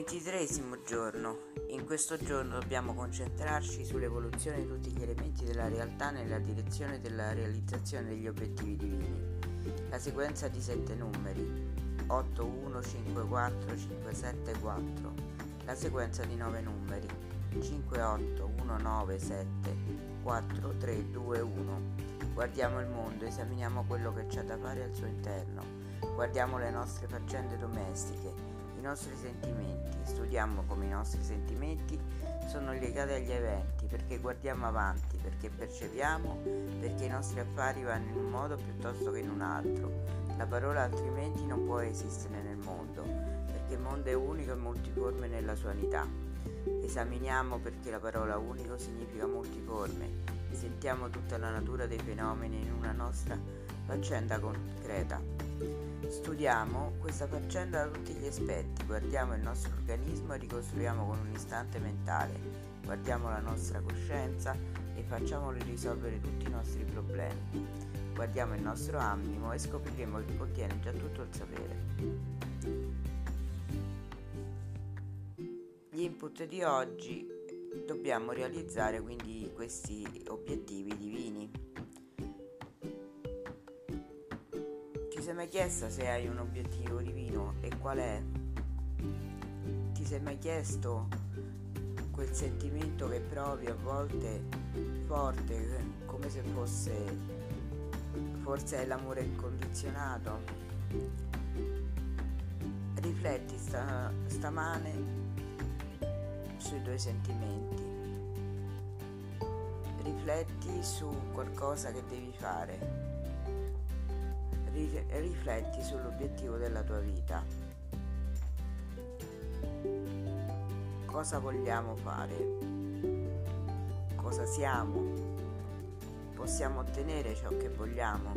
ventitreesimo giorno. In questo giorno dobbiamo concentrarci sull'evoluzione di tutti gli elementi della realtà nella direzione della realizzazione degli obiettivi divini. La sequenza di sette numeri 8, 1, 5, 4, 5, 7, 4. La sequenza di nove numeri 5, 8, 1, 9, 7, 4, 3, 2, 1. Guardiamo il mondo, esaminiamo quello che c'è da fare al suo interno. Guardiamo le nostre faccende domestiche i nostri sentimenti, studiamo come i nostri sentimenti sono legati agli eventi, perché guardiamo avanti, perché percepiamo, perché i nostri affari vanno in un modo piuttosto che in un altro. La parola altrimenti non può esistere nel mondo, perché il mondo è unico e multiforme nella sua unità. Esaminiamo perché la parola unico significa multiforme, sentiamo tutta la natura dei fenomeni in una nostra faccenda concreta. Studiamo questa faccenda da tutti gli aspetti, guardiamo il nostro organismo e ricostruiamo con un istante mentale, guardiamo la nostra coscienza e facciamoli risolvere tutti i nostri problemi. Guardiamo il nostro animo e scopriremo che contiene già tutto il sapere. Gli input di oggi dobbiamo realizzare quindi questi obiettivi Ti sei mai chiesta se hai un obiettivo divino e qual è? Ti sei mai chiesto quel sentimento che provi a volte forte, come se fosse forse è l'amore incondizionato? Rifletti sta, stamane sui tuoi sentimenti. Rifletti su qualcosa che devi fare rifletti sull'obiettivo della tua vita. Cosa vogliamo fare? Cosa siamo? Possiamo ottenere ciò che vogliamo?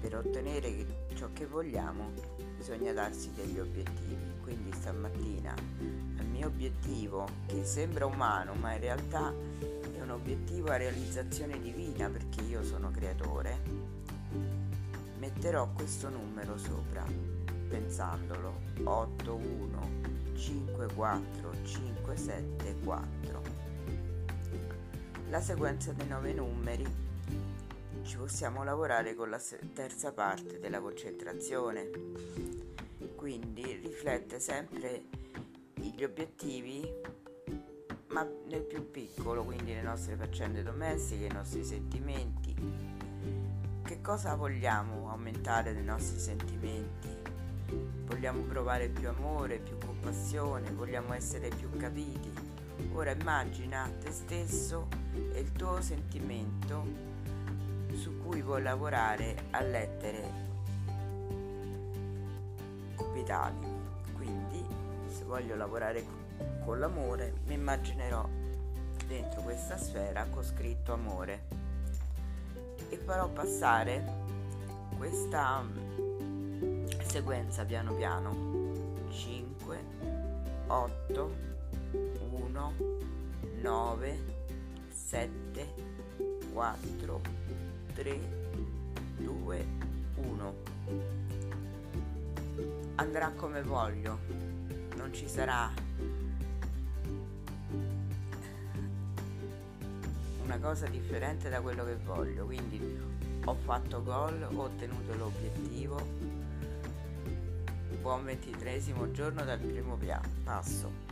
Per ottenere ciò che vogliamo bisogna darsi degli obiettivi. Quindi stamattina il mio obiettivo, che sembra umano, ma in realtà è un obiettivo a realizzazione divina perché io sono creatore, metterò questo numero sopra pensandolo. 8 1 5 4 5 7 4 la sequenza dei nove numeri. Ci possiamo lavorare con la terza parte della concentrazione. Quindi riflette sempre gli obiettivi ma nel più piccolo quindi le nostre faccende domestiche i nostri sentimenti che cosa vogliamo aumentare nei nostri sentimenti? Vogliamo provare più amore, più compassione, vogliamo essere più capiti. Ora immagina te stesso e il tuo sentimento su cui vuoi lavorare a lettere capitali. Quindi, se voglio lavorare con l'amore, mi immaginerò dentro questa sfera con scritto amore e farò passare questa mm, sequenza piano piano. 5 8 1 9 7 4 3 2 1 andrà come voglio. Non ci sarà una cosa differente da quello che voglio, quindi ho fatto gol, ho ottenuto l'obiettivo. Buon ventitresimo giorno dal primo passo.